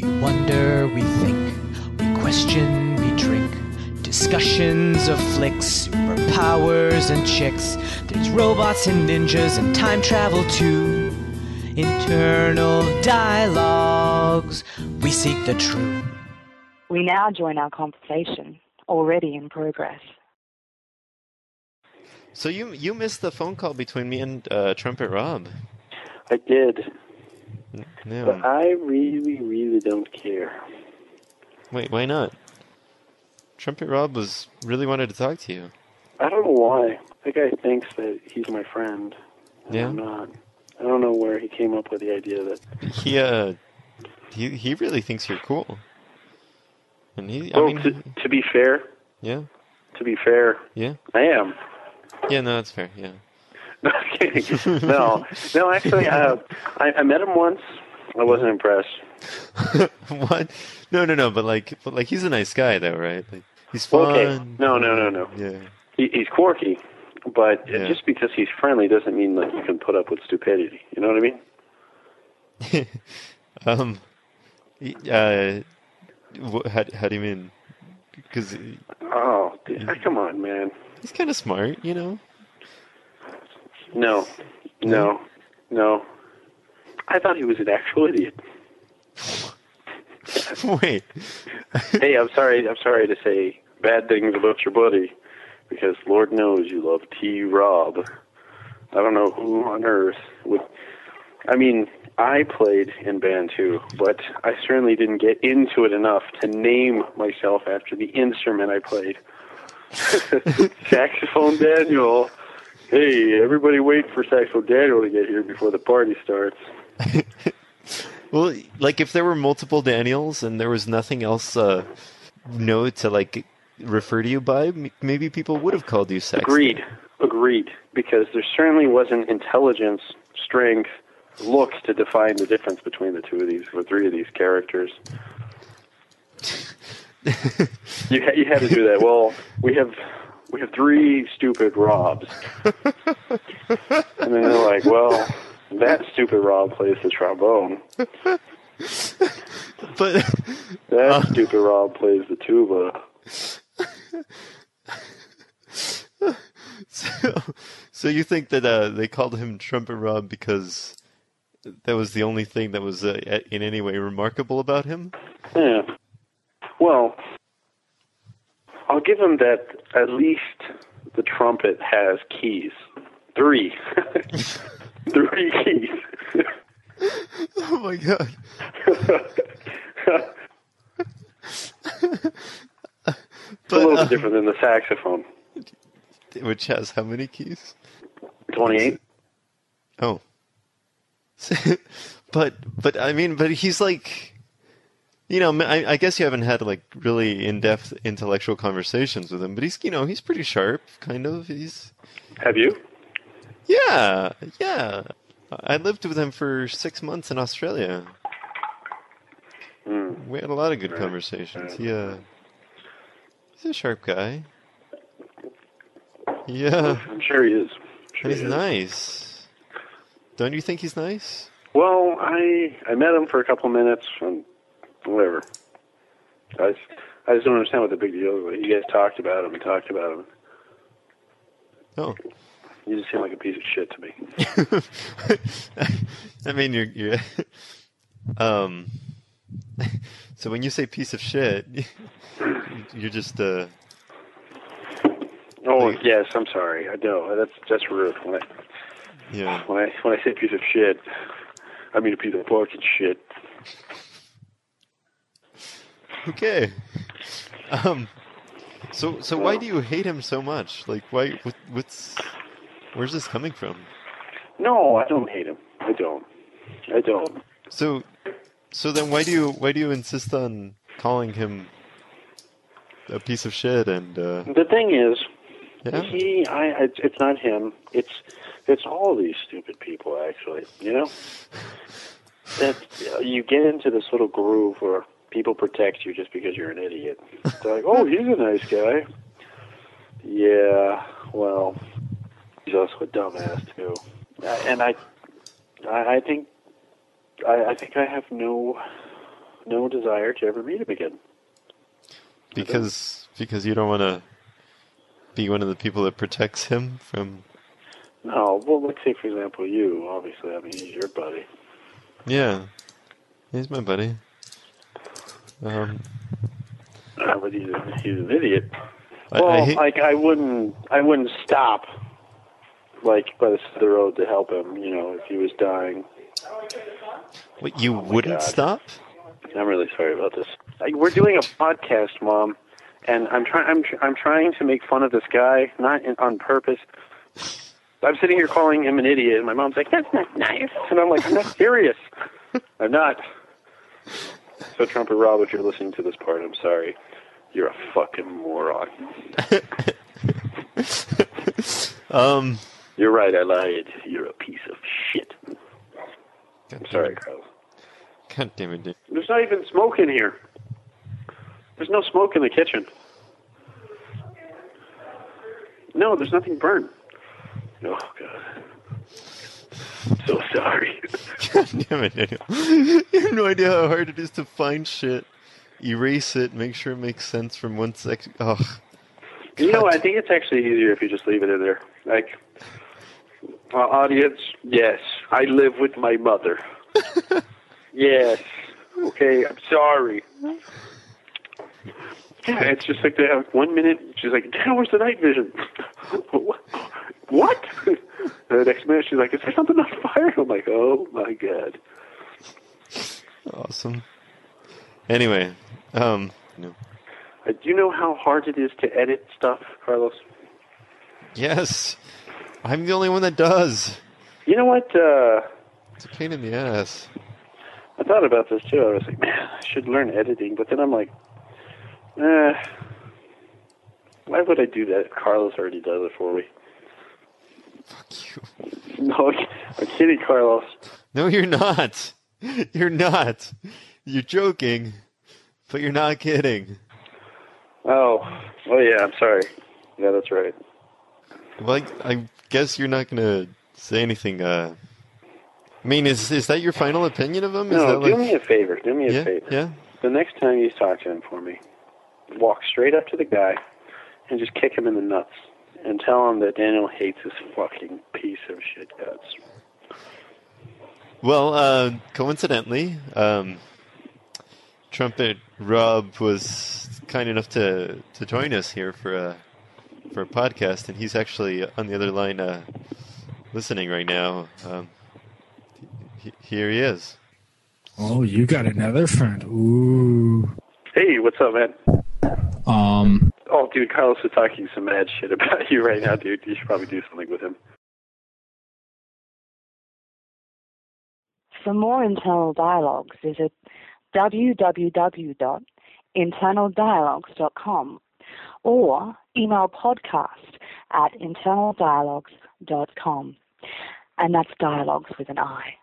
We wonder, we think, we question, we drink. Discussions of flicks, superpowers and chicks. There's robots and ninjas and time travel too. Internal dialogues, we seek the truth. We now join our conversation, already in progress. So you you missed the phone call between me and uh, Trumpet Rob. I did, No. but I really, really don't care. Wait, why not? Trumpet Rob was really wanted to talk to you. I don't know why. That guy thinks that he's my friend. Yeah? I'm not. I don't know where he came up with the idea that. He uh he he really thinks you're cool. And he I well, mean to, to be fair, yeah. to be fair, Yeah. I am. Yeah, no, that's fair. Yeah. No, no, no. Actually, uh, I, I met him once. I wasn't impressed. what? No, no, no, but like but like he's a nice guy though, right? Like he's fun. Okay. No, no, no, no. Yeah. He, he's quirky, but Yeah. just because he's friendly doesn't mean like you can put up with stupidity. You know what I mean? um uh wh- how how do you mean? Cuz Oh, dude, come on, man. he's kind of smart, you know. No, no, no. I thought he was an actual idiot. Wait. hey, I'm sorry. I'm sorry to say bad things about your buddy, because Lord knows you love T. Rob. I don't know who on earth would. I mean, I played in band too, but I certainly didn't get into it enough to name myself after the instrument I played. Saxophone Daniel. Hey, everybody wait for Saxophone Daniel to get here before the party starts. Well, like if there were multiple Daniels and there was nothing else uh no to like refer to you by, maybe people would have called you sex. Agreed. Agreed. Because there certainly wasn't intelligence, strength, looks to define the difference between the two of these, or three of these characters. you, ha- you had to do that. Well, we have we have three stupid Robs, and then they're like, well, that stupid Rob plays the trombone. But That stupid Rob plays the tuba. so, so you think that uh, they called him Trumpet Rob because that was the only thing that was uh, in any way remarkable about him? Yeah. Well, I'll give him that at least the trumpet has keys. Three. Three keys. Oh my god! It's a little uh, bit different than the saxophone. Which has how many keys? 28. Oh. but but I mean, but he's like, you know, I, I guess you haven't had like really in-depth intellectual conversations with him, but he's you know he's pretty sharp, kind of. He's Have you? yeah, yeah. I lived with him for six months in Australia. Hmm. We had a lot of good Right. conversations. Right. He, uh, he's a sharp guy. Yeah, I'm sure he is. Sure he's he is. nice. Don't you think he's nice? Well, I I met him for a couple minutes and whatever. I just, I just don't understand what the big deal is. You guys talked about him and talked about him. Oh. You just seem like a piece of shit to me. I mean, you're, you're um. So when you say piece of shit, you're just uh. Oh Like- yes, I'm sorry. I know that's that's rude. When I Yeah. when I when I say piece of shit, I mean a piece of fucking shit. Okay. Um. So so why do you hate him so much? Like why? What, what's? Where's this coming from? No, I don't hate him. I don't. I don't. So, so then why do you why do you insist on calling him a piece of shit and uh, The thing is, yeah? he, I, it's, it's not him. It's, it's all these stupid people. Actually, you know, that you get into this little groove where people protect you just because you're an idiot. They're like, oh, he's a nice guy. Yeah, well, he's also a dumbass too. Uh, And I, I, I think, I, I think I have no, no desire to ever meet him again. Because because you don't want to be one of the people that protects him from. No, well, let's say, for example, you. Obviously, I mean, he's your buddy. Yeah, he's my buddy. Um, Uh, but he's, a, he's an idiot. I, well, I hate, like I wouldn't, I wouldn't stop, like by the side of the road to help him. You know, if he was dying. what, you wouldn't God. stop. I'm really sorry about this. Like, we're doing a podcast, Mom, and I'm trying. I'm tr- I'm trying to make fun of this guy, not in, on purpose. I'm sitting here calling him an idiot, and my mom's like, "That's not nice," and I'm like, "I'm not serious. I'm not." So, Trumpet Rob, if you're listening to this part, I'm sorry. You're a fucking moron. Um, You're right. I lied. You're a piece of shit. I'm sorry, Carl. God damn it, dude. There's not even smoke in here. There's no smoke in the kitchen. No, there's nothing burnt. Oh God. I'm so sorry. God damn it, Daniel. You have no idea how hard it is to find shit, erase it, make sure it makes sense from one sec. Oh, You know, I think it's actually easier if you just leave it in there. Like, uh, audience, yes, I live with my mother. yes. Okay, I'm sorry. Yeah, it's just like they have one minute. She's like, "Dad, where's the night vision?" What what? The next minute, she's like, "Is there something on fire?" I'm like, "Oh my god." awesome. Anyway, um, no. Uh, do you know how hard it is to edit stuff, Carlos? Yes, I'm the only one that does. You know what? Uh, It's a pain in the ass. I thought about this too. I was like, man, I should learn editing. But then I'm like, eh, why would I do that? Carlos already does it for me. Fuck you. No, I'm kidding, Carlos. No, you're not. You're not. You're joking, but you're not kidding. Oh, oh yeah, I'm sorry. Yeah, that's right. Well, I, I guess you're not gonna say anything. Uh, I mean, is is that your final opinion of him? Is No, that do like, me a favor. Do me a yeah, favor. yeah. The next time you talk to him for me, walk straight up to the guy and just kick him in the nuts and tell him that Daniel hates his fucking piece of shit guts. Well, uh, coincidentally, um, trumpet Rob was kind enough to, to join us here for a for a podcast, and he's actually on the other line, uh, listening right now. Um, he, here he is. Oh, you got another friend. Ooh. Hey, what's up, man? Um, Oh, dude, Carlos is talking some mad shit about you right now, dude. You should probably do something with him. For more internal dialogues, visit www.internaldialogues.com or email podcast at internaldialogues.com. And that's dialogues with an I.